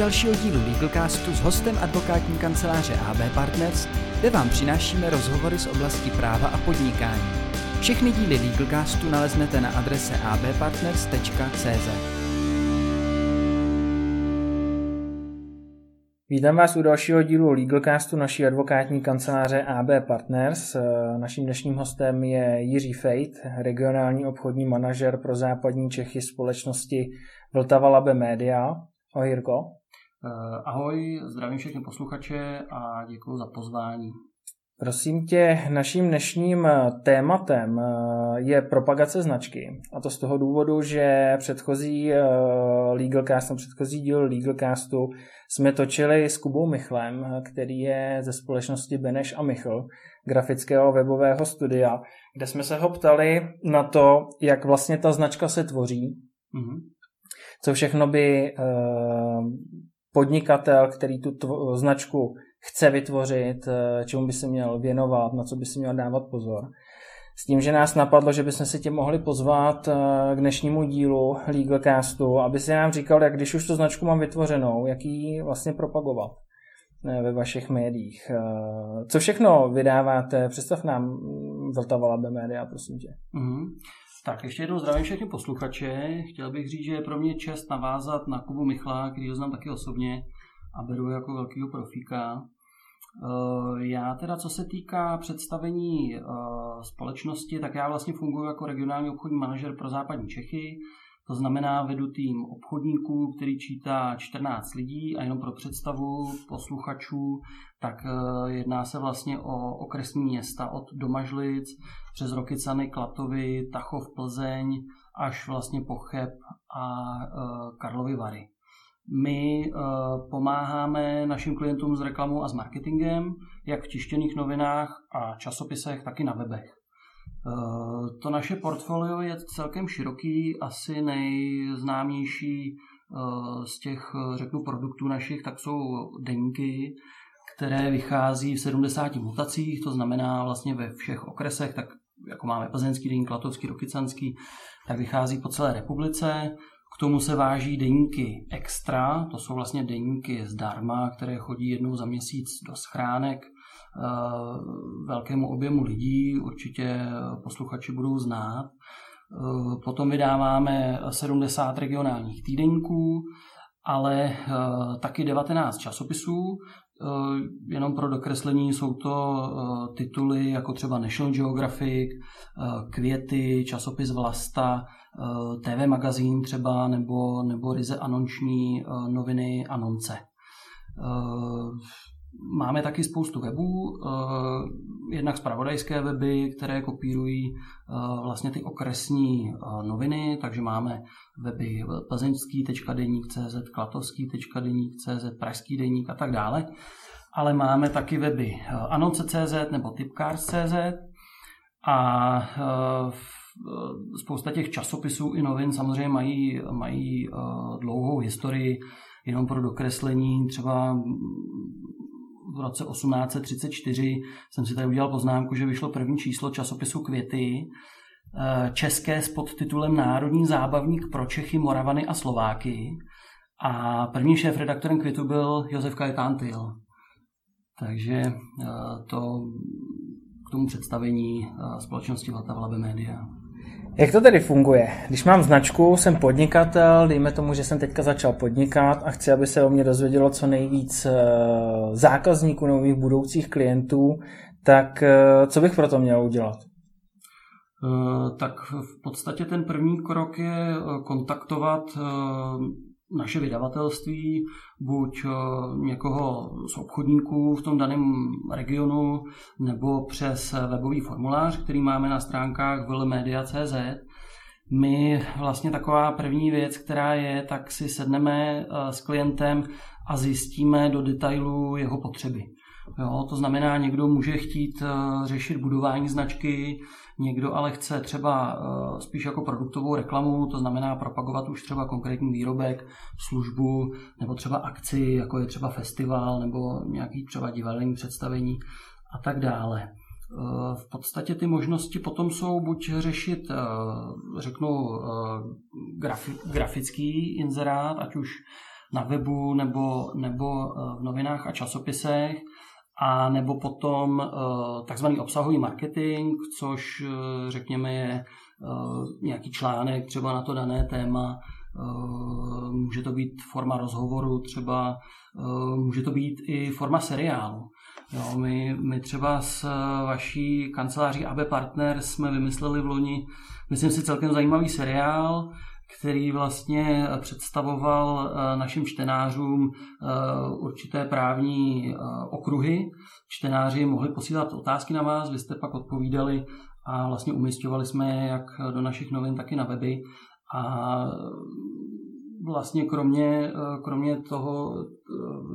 dalšího dílu Legalcastu s hostem advokátní kanceláře AB Partners, kde vám přinášíme rozhovory z oblasti práva a podnikání. Všechny díly Legalcastu naleznete na adrese abpartners.cz. Vítám vás u dalšího dílu Legalcastu naší advokátní kanceláře AB Partners. Naším dnešním hostem je Jiří Fejt, regionální obchodní manažer pro západní Čechy společnosti Vltava Labe Media. Ahoj Jirko. Ahoj, zdravím všechny posluchače a děkuji za pozvání. Prosím tě, naším dnešním tématem je propagace značky. A to z toho důvodu, že předchozí Legalcast, předchozí díl Legalcastu jsme točili s Kubou Michlem, který je ze společnosti Beneš a Michl, grafického webového studia, kde jsme se ho ptali na to, jak vlastně ta značka se tvoří, mm-hmm. co všechno by podnikatel, který tu tvo- značku chce vytvořit, čemu by se měl věnovat, na co by se měl dávat pozor. S tím, že nás napadlo, že bychom se tě mohli pozvat k dnešnímu dílu Legalcastu, aby si nám říkal, jak když už tu značku mám vytvořenou, jak ji vlastně propagovat ve vašich médiích. Co všechno vydáváte? Představ nám Vltava Labe Média, prosím tě. Mm-hmm. Tak ještě jednou zdravím všechny posluchače. Chtěl bych říct, že je pro mě čest navázat na Kubu Michla, který ho znám taky osobně a beru jako velkýho profíka. Já teda, co se týká představení společnosti, tak já vlastně funguji jako regionální obchodní manažer pro západní Čechy. To znamená, vedu tým obchodníků, který čítá 14 lidí a jenom pro představu posluchačů, tak jedná se vlastně o okresní města od Domažlic přes Rokycany, Klatovy, Tachov, Plzeň až vlastně po Cheb a Karlovy Vary. My pomáháme našim klientům s reklamou a s marketingem, jak v tištěných novinách a časopisech, tak i na webech. To naše portfolio je celkem široký, asi nejznámější z těch, řeknu, produktů našich, tak jsou deníky, které vychází v 70 mutacích, to znamená vlastně ve všech okresech, tak jako máme plzeňský deník, klatovský, rokycanský, tak vychází po celé republice. K tomu se váží deníky extra, to jsou vlastně deníky zdarma, které chodí jednou za měsíc do schránek velkému objemu lidí, určitě posluchači budou znát. Potom vydáváme 70 regionálních týdeníků, ale taky 19 časopisů. Jenom pro dokreslení jsou to tituly jako třeba National Geographic, Květy, časopis Vlasta, TV magazín třeba, nebo, nebo ryze anonční noviny Anonce. Máme taky spoustu webů, jednak zpravodajské weby, které kopírují vlastně ty okresní noviny, takže máme weby plzeňský.deník.cz, klatovský.deník.cz, pražský deník a tak dále. Ale máme taky weby anonce.cz nebo tipcars.cz a spousta těch časopisů i novin samozřejmě mají, mají dlouhou historii, jenom pro dokreslení třeba v roce 1834 jsem si tady udělal poznámku, že vyšlo první číslo časopisu Květy, české s podtitulem Národní zábavník pro Čechy, Moravany a Slováky. A prvním šéf-redaktorem Květu byl Josef Kajetán Tyl. Takže to k tomu představení společnosti Vltava Media. Jak to tedy funguje? Když mám značku, jsem podnikatel, dejme tomu, že jsem teďka začal podnikat a chci, aby se o mě dozvědělo co nejvíc zákazníků nebo mých budoucích klientů, tak co bych pro to měl udělat? Tak v podstatě ten první krok je kontaktovat naše vydavatelství, buď někoho z obchodníků v tom daném regionu, nebo přes webový formulář, který máme na stránkách vlmedia.cz. My vlastně taková první věc, která je, tak si sedneme s klientem a zjistíme do detailu jeho potřeby. Jo, to znamená, někdo může chtít řešit budování značky, někdo ale chce třeba spíš jako produktovou reklamu, to znamená propagovat už třeba konkrétní výrobek, službu nebo třeba akci, jako je třeba festival nebo nějaký třeba divadelní představení a tak dále. V podstatě ty možnosti potom jsou buď řešit, řeknu, grafi, grafický inzerát, ať už na webu nebo, nebo v novinách a časopisech a nebo potom takzvaný obsahový marketing, což řekněme je nějaký článek třeba na to dané téma, může to být forma rozhovoru, třeba může to být i forma seriálu. Jo, my, my třeba s vaší kanceláří AB Partner jsme vymysleli v loni, myslím si, celkem zajímavý seriál, který vlastně představoval eh, našim čtenářům eh, určité právní eh, okruhy. Čtenáři mohli posílat otázky na vás, vy jste pak odpovídali a vlastně umistovali jsme je jak do našich novin, tak i na weby. A vlastně kromě, kromě toho,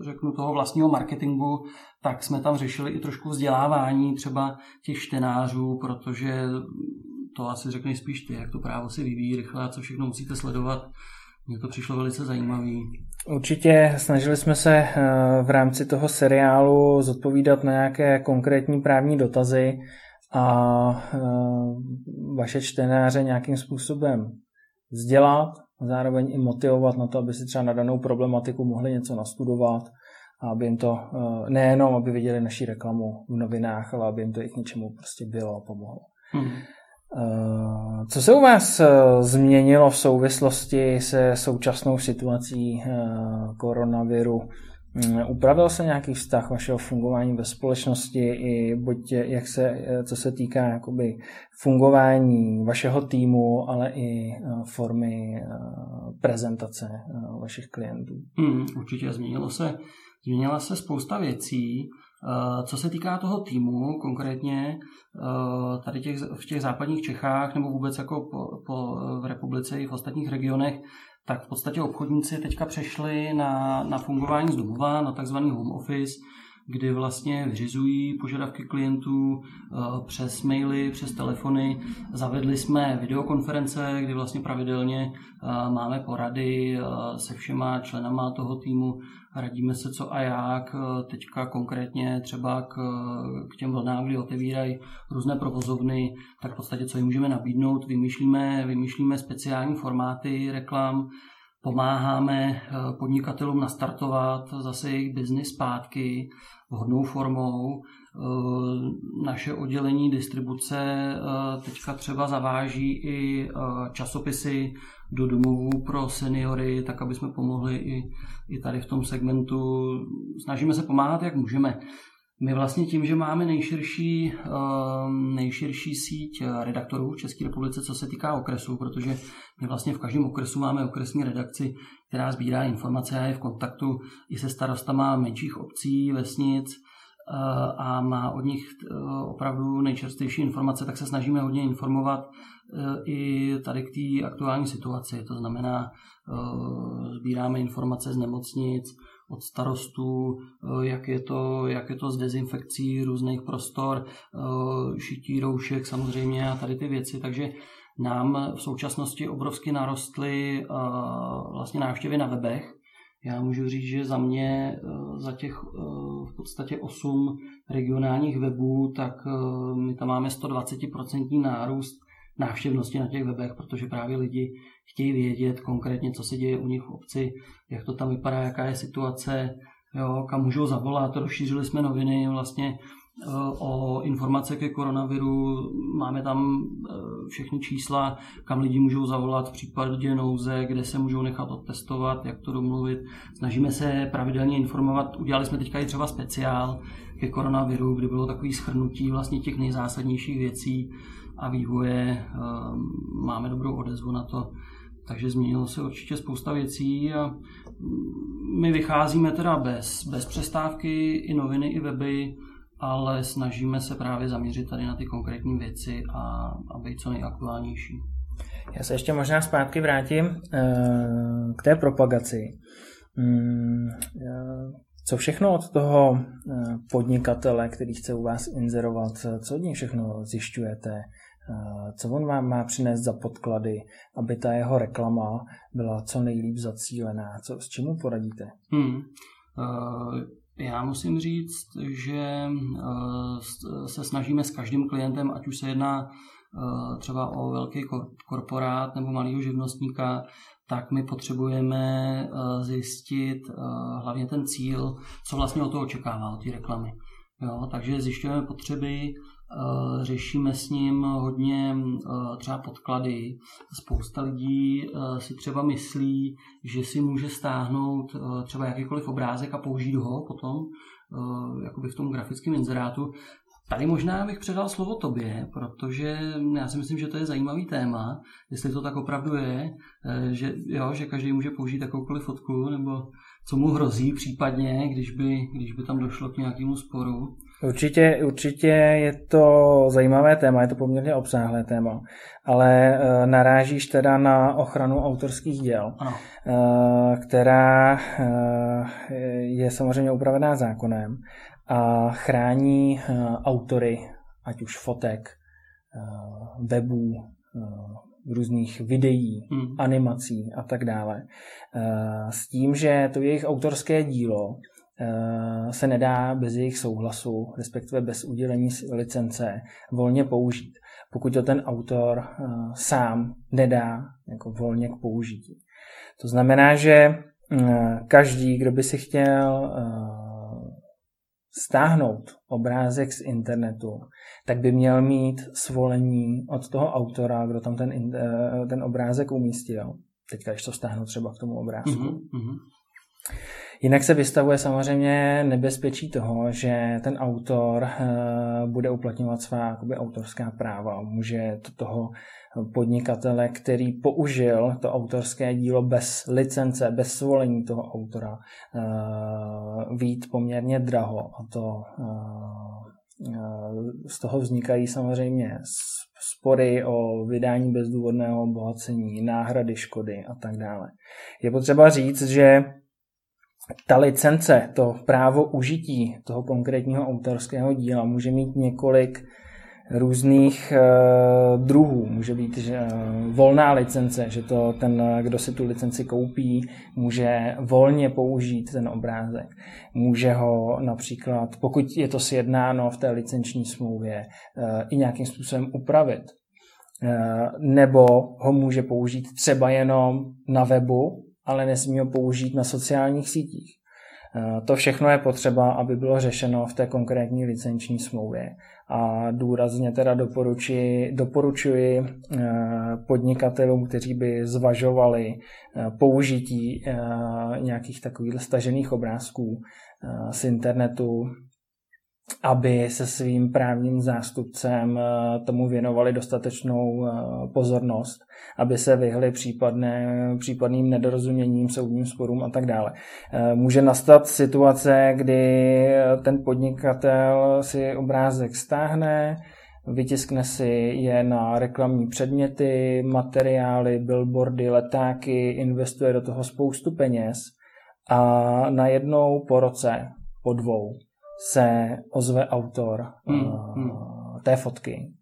řeknu, toho vlastního marketingu, tak jsme tam řešili i trošku vzdělávání třeba těch čtenářů, protože to asi řekneš spíš ty, jak to právo si vyvíjí rychle a co všechno musíte sledovat. Mně to přišlo velice zajímavý. Určitě snažili jsme se eh, v rámci toho seriálu zodpovídat na nějaké konkrétní právní dotazy a eh, vaše čtenáře nějakým způsobem vzdělat, zároveň i motivovat na to, aby si třeba na danou problematiku mohli něco nastudovat a aby jim to eh, nejenom, aby viděli naši reklamu v novinách, ale aby jim to i k něčemu prostě bylo a pomohlo. Hmm. Eh, co se u vás eh, změnilo v souvislosti se současnou situací eh, koronaviru? Mm, upravil se nějaký vztah vašeho fungování ve společnosti i buď jak se, co se týká jakoby fungování vašeho týmu, ale i formy prezentace vašich klientů? Hmm, určitě změnilo se, změnila se spousta věcí. Eh, co se týká toho týmu, konkrétně eh, tady těch, v těch západních Čechách nebo vůbec jako po, po, v republice i v ostatních regionech, tak v podstatě obchodníci teďka přešli na, na fungování z domova, na takzvaný home office, kdy vlastně vyřizují požadavky klientů eh, přes maily, přes telefony. Zavedli jsme videokonference, kdy vlastně pravidelně máme porady se všema členama toho týmu radíme se co a jak, eh, teďka konkrétně třeba k, k těm vlnám, kdy otevírají různé provozovny, tak v podstatě co jim můžeme nabídnout, vymýšlíme, vymýšlíme speciální formáty reklam, pomáháme eh, podnikatelům nastartovat zase jejich biznis zpátky vhodnou formou. Eh, naše oddělení distribuce teďka třeba zaváží i časopisy do domovů pro seniory, tak aby jsme pomohli i, i tady v tom segmentu. Snažíme se pomáhat, jak můžeme. My vlastně tím, že máme nejširší, ehm, nejširší síť redaktorů v České republice, co se týká okresu, protože my vlastně v každém okresu máme okresní redakci, která sbírá informace a je v kontaktu i se starostama menších obcí, vesnic eh, a má od nich eh, opravdu nejčerstvější informace, tak se snažíme hodně informovat Eh, i tady k té aktuální situaci. To znamená, eh, sbíráme informace z nemocnic, od starostů, eh, jak je to, jak je to s dezinfekcí různých prostor, šití roušek samozřejmě a tady ty věci. Takže nám v současnosti obrovsky narostly vlastně návštěvy na webech. Já můžu říct, že za mě, za těch v podstatě 8 regionálních webů, tak my tam máme 120% nárůst návštěvnosti na těch webech, protože právě lidi chtějí vědět konkrétně, co se děje u nich v obci, jak to tam vypadá, jaká je situace, jo, kam můžou zavolat. Rozšířili jsme noviny vlastně eh, o informace ke koronaviru. Máme tam eh, všechny čísla, kam lidi můžou zavolat v případě nouze, kde se můžou nechat odtestovat, jak to domluvit. Snažíme se pravidelně informovat. Udělali jsme teďka i třeba speciál ke koronaviru, kde bylo takový schrnutí vlastně těch nejzásadnějších věcí, a vývoje. Ehm, máme dobrou odezvu na to, takže změnilo se určitě spousta věcí a my vycházíme teda bez, bez přestávky, i noviny, i weby, ale snažíme se právě zaměřit tady na ty konkrétní věci a, a být co nejaktuálnější. Já se ještě možná zpátky vrátím eh, k té propagaci. Hmm, co všechno od toho eh, podnikatele, který chce u vás inzerovat, co od něj všechno zjišťujete? Eh, co on vám má přinést za podklady, aby ta jeho reklama byla co nejlíp zacílená? Co, s čemu poradíte? Hmm. Uh, já musím říct, že uh, se snažíme s každým klientem, ať už se jedná třeba o velký korporát nebo malého živnostníka, tak my potřebujeme zjistit hlavně ten cíl, co vlastně o toho očekává, od té reklamy. Jo, takže zjišťujeme potřeby, Eh, řešíme s ním hodně eh, třeba podklady. Spousta lidí eh, si třeba myslí, že si může stáhnout třeba jakýkoliv obrázek a použít ho potom jakoby v tom grafickém inzerátu. Tady možná bych předal slovo tobě, protože já si myslím, že to je zajímavý téma, jestli to tak opravdu je, že, jo, že každý může použít jakoukoliv fotku, nebo co mu hrozí případně, když by, když by tam došlo k nějakému sporu. Určitě, určitě je to zajímavé téma, je to poměrně obsáhlé téma, ale uh, narážíš teda na ochranu autorských děl, ano. Uh, která uh, je samozřejmě upravená zákonem a chrání autory, ať už fotek, webů, různých videí, hmm. animací a tak dále. S tím, že to jejich autorské dílo Eh, se nedá bez jejich souhlasu, respektive bez udělení licence, volně použít, pokud to ten autor eh, sám nedá jako volně k použití. To znamená, že eh, každý, kdo by si chtěl stáhnout obrázek z internetu, tak by měl mít svolení od toho autora, kdo tam ten, ten obrázek umístil. Teďka, když to stáhnu třeba k tomu obrázku. Mm-hmm. Jinak se vystavuje samozřejmě nebezpečí toho, že ten autor eh, bude uplatňovat svá jakoby, autorská práva. Může to toho podnikatele, který použil to autorské dílo bez licence, bez svolení toho autora, eh, vít poměrně draho. A to eh, z toho vznikají samozřejmě spory o vydání bezdůvodného obohacení, náhrady škody a tak dále. Je potřeba říct, že ta licence, to právo užití toho konkrétního autorského díla může mít několik různých uh, druhů. Může být že, uh, volná licence, že to ten, kdo si tu licenci koupí, může volně použít ten obrázek. Může ho například, pokud je to sjednáno v té licenční smlouvě, uh, i nějakým způsobem upravit. Nebo ho může použít třeba jenom na webu, ale nesmí ho použít na sociálních sítích. Eh, to všechno je potřeba, aby bylo řešeno v té konkrétní licenční smlouvě. A důrazně teda doporučuji, doporučuji eh, podnikatelům, kteří by zvažovali eh, použití nějakých takových stažených obrázků z internetu aby se svým právním zástupcem eh, tomu věnovali dostatečnou eh, pozornost, aby se vyhli případné, případným nedorozuměním, soudním sporům a tak dále. Eh, může nastat situace, kdy ten podnikatel si obrázek stáhne, vytiskne si je na reklamní předměty, materiály, billboardy, letáky, investuje do toho spoustu peněz a najednou po roce, po dvou, se ozve autor hmm, hmm. té fotky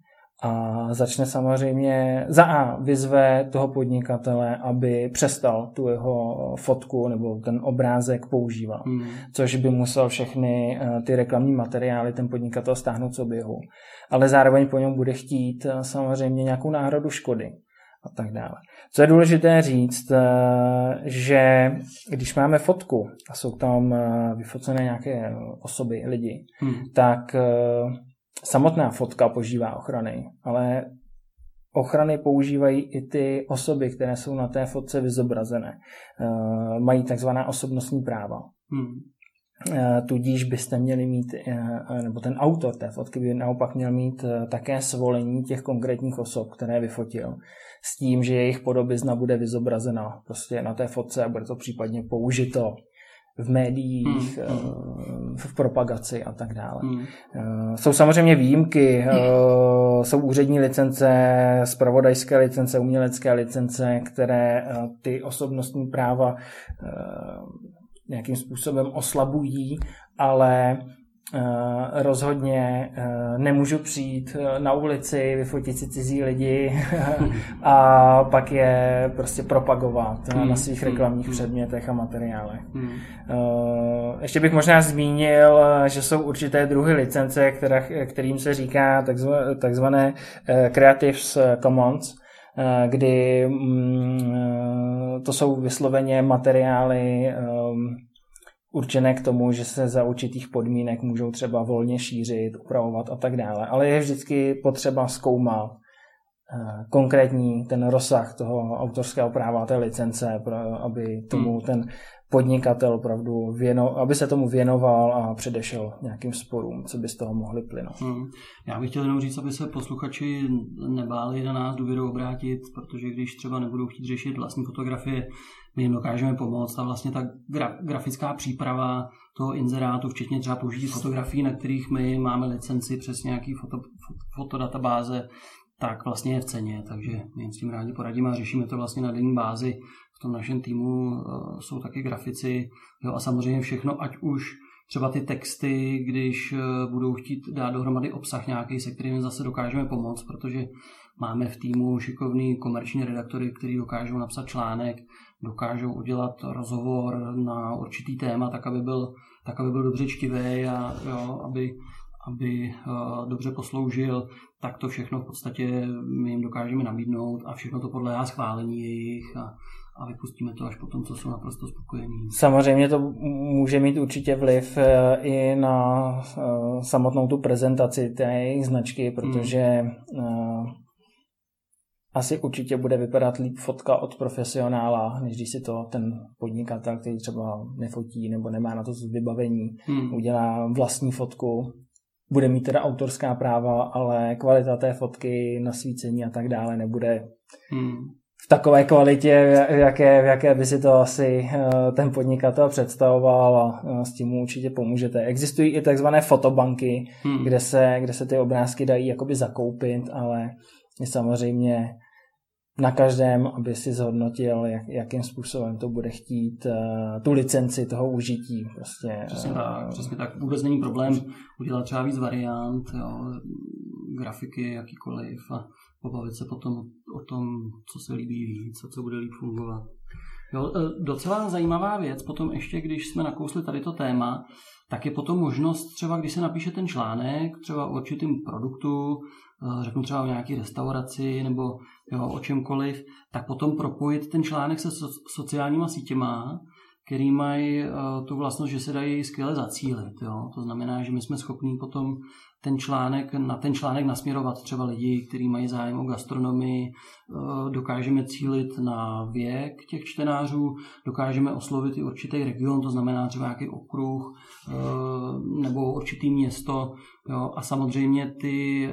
a začne samozřejmě za A vyzve toho podnikatele, aby přestal tu jeho fotku nebo ten obrázek používat, hmm. což by musel všechny eh, ty reklamní materiály ten podnikatel stáhnout z oběhu. Ale zároveň po něm bude chtít eh, samozřejmě nějakou náhradu škody a tak dále. Co je důležité říct, eh, že když máme fotku a jsou tam eh, vyfocené nějaké osoby, lidi, hmm. tak eh, samotná fotka požívá ochrany, ale ochrany používají i ty osoby, které jsou na té fotce vyzobrazené. Mají takzvaná osobnostní práva. Hmm. Tudíž byste měli mít, nebo ten autor té fotky by naopak měl mít také svolení těch konkrétních osob, které vyfotil s tím, že jejich podobizna bude vyzobrazena prostě na té fotce a bude to případně použito v médiích, hmm. hmm. v propagaci a tak dále. Hmm. Eh, jsou samozřejmě výjimky, jsou úřední licence, spravodajské licence, umělecké licence, které eh, ty osobnostní práva nějakým způsobem oslabují, ale Eh, rozhodně uh, nemůžu přijít eh, na ulici, vyfotit si cizí lidi a pak je prostě propagovat hmm. na svých hmm. reklamních hmm. předmětech a materiálech. Hmm. Ještě bych možná zmínil, že jsou určité druhy licence, která, kterým se říká takzvané, takzvané Creative Commons, kdy mm, to jsou vysloveně materiály ehm, určené k tomu, že se za určitých podmínek můžou třeba volně šířit, upravovat a tak dále. Ale je vždycky potřeba zkoumat eh, konkrétní ten rozsah toho autorského práva, té licence, aby tomu hmm. ten podnikatel opravdu věno, aby se tomu věnoval a předešel nějakým sporům, co by z toho mohli plynout. Hmm. Já bych chtěl jenom říct, aby se posluchači nebáli na nás důvěru obrátit, protože když třeba nebudou chtít řešit vlastní fotografie, my jim dokážeme pomoct a vlastně ta gra, grafická příprava toho inzerátu, včetně třeba použití fotografií, na kterých my máme licenci přes nějaký foto, fotodatabáze, tak vlastně je v ceně, takže my jim s tím rádi poradíme a řešíme to vlastně na denní bázi. V tom našem týmu uh, jsou taky grafici jo, a samozřejmě všechno, ať už třeba ty texty, když uh, budou chtít dát dohromady obsah nějaký, se kterým zase dokážeme pomoct, protože máme v týmu šikovný komerční redaktory, kteří dokážou napsat článek, dokážou udělat rozhovor na určitý téma, tak aby byl, tak aby byl dobře čtivý a jo, aby, aby uh, dobře posloužil, tak to všechno v podstatě my jim dokážeme nabídnout a všechno to podléhá schválení jejich a, a vypustíme to až potom, co jsou naprosto spokojení. Samozřejmě to může mít určitě vliv eh, i na eh, samotnou tu prezentaci té jejich značky, protože hmm asi určitě bude vypadat líp fotka od profesionála, než když si to ten podnikatel, který třeba nefotí nebo nemá na to vybavení, hmm. udělá vlastní fotku. Bude mít teda autorská práva, ale kvalita té fotky, nasvícení a tak dále nebude hmm. v takové kvalitě, v jaké, v jaké by si to asi eh, ten podnikatel představoval a eh, s tím mu určitě pomůžete. Existují i takzvané fotobanky, hmm. kde, se, kde se ty obrázky dají jakoby zakoupit, ale je samozřejmě na každém, aby si zhodnotil, jak, jakým způsobem to bude chtít, uh, tu licenci toho užití. Prostě, přesně uh, tak, přesně tak. Vůbec není problém udělat třeba víc variant, jo, grafiky jakýkoliv a pobavit se potom o tom, co se líbí víc a co bude líp fungovat. Jo, e, docela zajímavá věc, potom ještě, když jsme nakousli tady to téma, tak je potom možnost třeba, když se napíše ten článek, třeba o určitým produktu, Eh, řeknu třeba o nějaké restauraci nebo jo, o čemkoliv, tak potom propojit ten článek se so, sociálníma sítěma, který mají uh, tu vlastnost, že se dají skvěle zacílit. Jo? To znamená, že my jsme schopni potom ten článek, na ten článek nasměrovat třeba lidi, kteří mají zájem o gastronomii, uh, dokážeme cílit na věk těch čtenářů, dokážeme oslovit i určitý region, to znamená třeba nějaký okruh uh, nebo určitý město. Jo? A samozřejmě ty,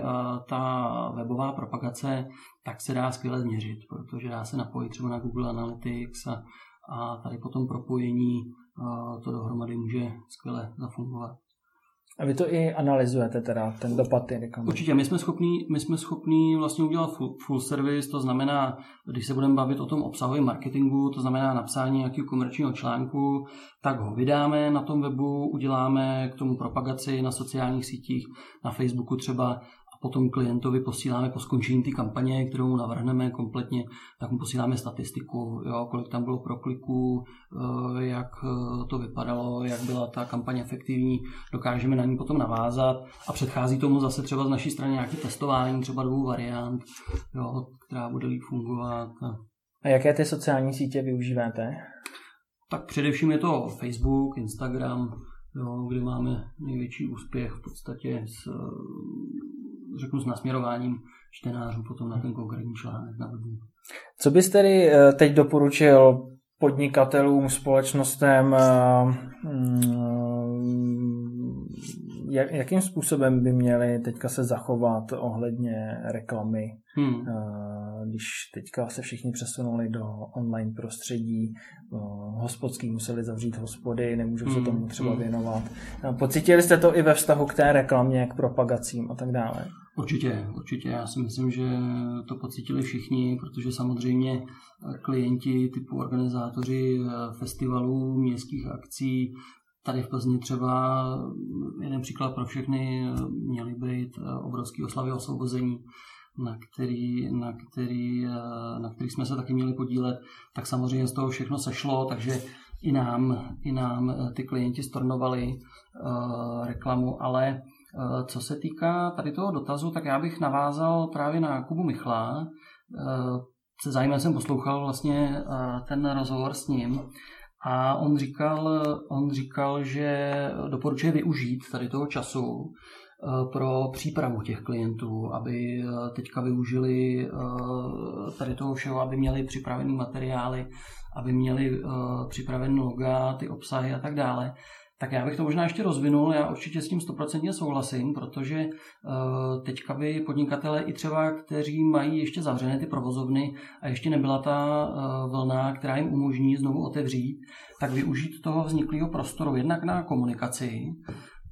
ta webová propagace tak se dá skvěle změřit, protože dá se napojit třeba na Google Analytics a a tady po tom propojení to dohromady může skvěle zafungovat. A vy to i analyzujete teda, ten dopad ty reklamy? Určitě, my jsme schopní, my jsme schopní vlastně udělat full, full service, to znamená, když se budeme bavit o tom obsahovém marketingu, to znamená napsání nějakého komerčního článku, tak ho vydáme na tom webu, uděláme k tomu propagaci na sociálních sítích, na Facebooku třeba potom klientovi posíláme po skončení ty kampaně, kterou mu navrhneme kompletně, tak mu posíláme statistiku, jo, kolik tam bylo prokliků, eh, jak eh, to vypadalo, jak byla ta kampaň efektivní, dokážeme na ní potom navázat a předchází tomu zase třeba z naší strany nějaké testování, třeba dvou variant, jo, která bude líp fungovat. A jaké ty sociální sítě využíváte? Tak především je to Facebook, Instagram, jo, kde máme největší úspěch v podstatě s řeknu s nasměrováním čtenářů potom na ten konkrétní článek na webu. Co bys tedy eh, teď doporučil podnikatelům, společnostem, eh, mm, jakým způsobem by měli teďka se zachovat ohledně reklamy, hmm. Eh, když teďka se všichni přesunuli do online prostředí, hospodský museli zavřít hospody, nemůžou se hmm. tomu třeba hmm. věnovat. Pocítili jste to i ve vztahu k té reklamě, k propagacím a tak dále? Určitě, určitě. Já si myslím, že to pocítili všichni, protože samozřejmě klienti typu organizátoři eh, festivalů, městských akcí, tady v Plzni třeba jeden příklad pro všechny eh, měly být eh, obrovské oslavy osvobození, na který, na, který, na který jsme se taky měli podílet, tak samozřejmě z toho všechno sešlo, takže i nám, i nám ty klienti stornovali reklamu, ale Eh, co se týká tady toho dotazu, tak já bych navázal právě na Kubu Michla, eh, se zájmem jsem poslouchal vlastně ten rozhovor s ním a on říkal, on říkal, že doporučuje využít tady toho času pro přípravu těch klientů, aby teďka využili tady toho všeho, aby měli připravený materiály, aby měli připravený loga, ty obsahy a tak dále. Tak já bych to možná ještě rozvinul, já určitě s tím stoprocentně souhlasím, protože uh, teďka by podnikatele i třeba, kteří mají ještě zavřené ty provozovny a ještě nebyla ta uh, vlna, která jim umožní znovu otevřít, tak využít toho vzniklého prostoru jednak na komunikaci,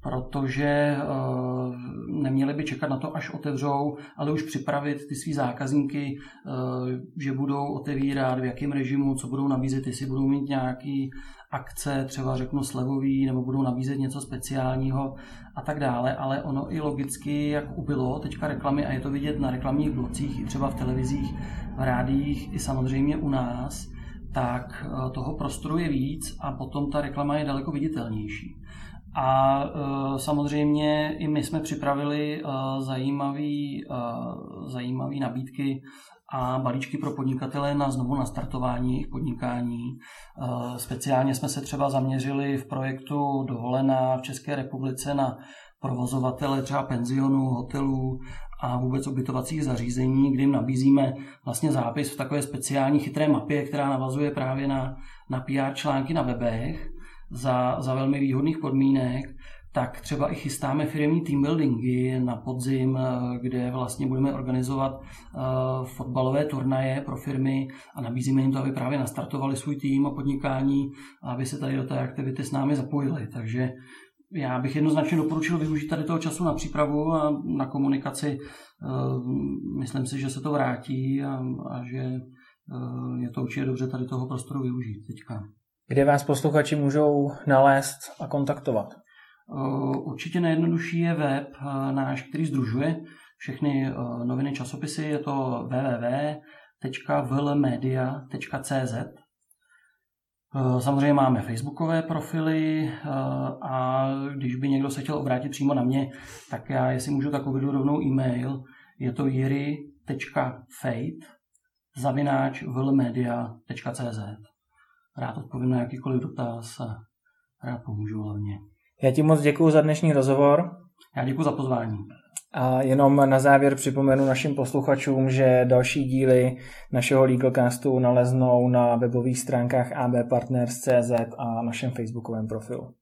protože uh, neměli by čekat na to, až otevřou, ale už připravit ty svý zákazníky, že budou otevírat, v jakém režimu, co budou nabízet, jestli budou mít nějaký akce, třeba řeknu slevový, nebo budou nabízet něco speciálního a tak dále, ale ono i logicky, jak ubylo teďka reklamy a je to vidět na reklamních blocích, i třeba v televizích, v rádiích, i samozřejmě u nás, tak eh, toho prostoru je víc a potom ta reklama je daleko viditelnější. A e, samozřejmě i my jsme připravili e, zajímavé zajímavý nabídky a balíčky pro podnikatele na znovu nastartování jejich podnikání. E, speciálně jsme se třeba zaměřili v projektu Dovolená v České republice na provozovatele třeba penzionů, hotelů a vůbec ubytovacích zařízení, kdy jim nabízíme vlastně zápis v takové speciální chytré mapě, která navazuje právě na, na PR články na webech za, za velmi výhodných podmínek, tak třeba i chystáme firmní team buildingy na podzim, eh, kde vlastně budeme organizovat uh, fotbalové turnaje pro firmy a nabízíme jim to, aby právě nastartovali svůj tým a podnikání, aby se tady do té aktivity s námi zapojili. Takže já bych jednoznačně doporučil využít tady toho času na přípravu a na komunikaci. Uh, myslím si, že se to vrátí a, a že je to určitě dobře tady toho prostoru využít teďka. Kde vás posluchači můžou nalézt a kontaktovat? Určitě nejjednodušší je web náš, který združuje všechny noviny, časopisy. Je to www.vlmedia.cz Samozřejmě máme facebookové profily a když by někdo se chtěl obrátit přímo na mě, tak já, jestli můžu, tak uvedu rovnou e-mail. Je to jiri.fate zavináč vlmedia.cz rád odpovím na jakýkoliv dotaz a rád pomůžu hlavně. Já ti moc děkuji za dnešní rozhovor. Já děkuji za pozvání. A jenom na závěr připomenu našim posluchačům, že další díly našeho Legalcastu naleznou na webových stránkách abpartners.cz a našem facebookovém profilu.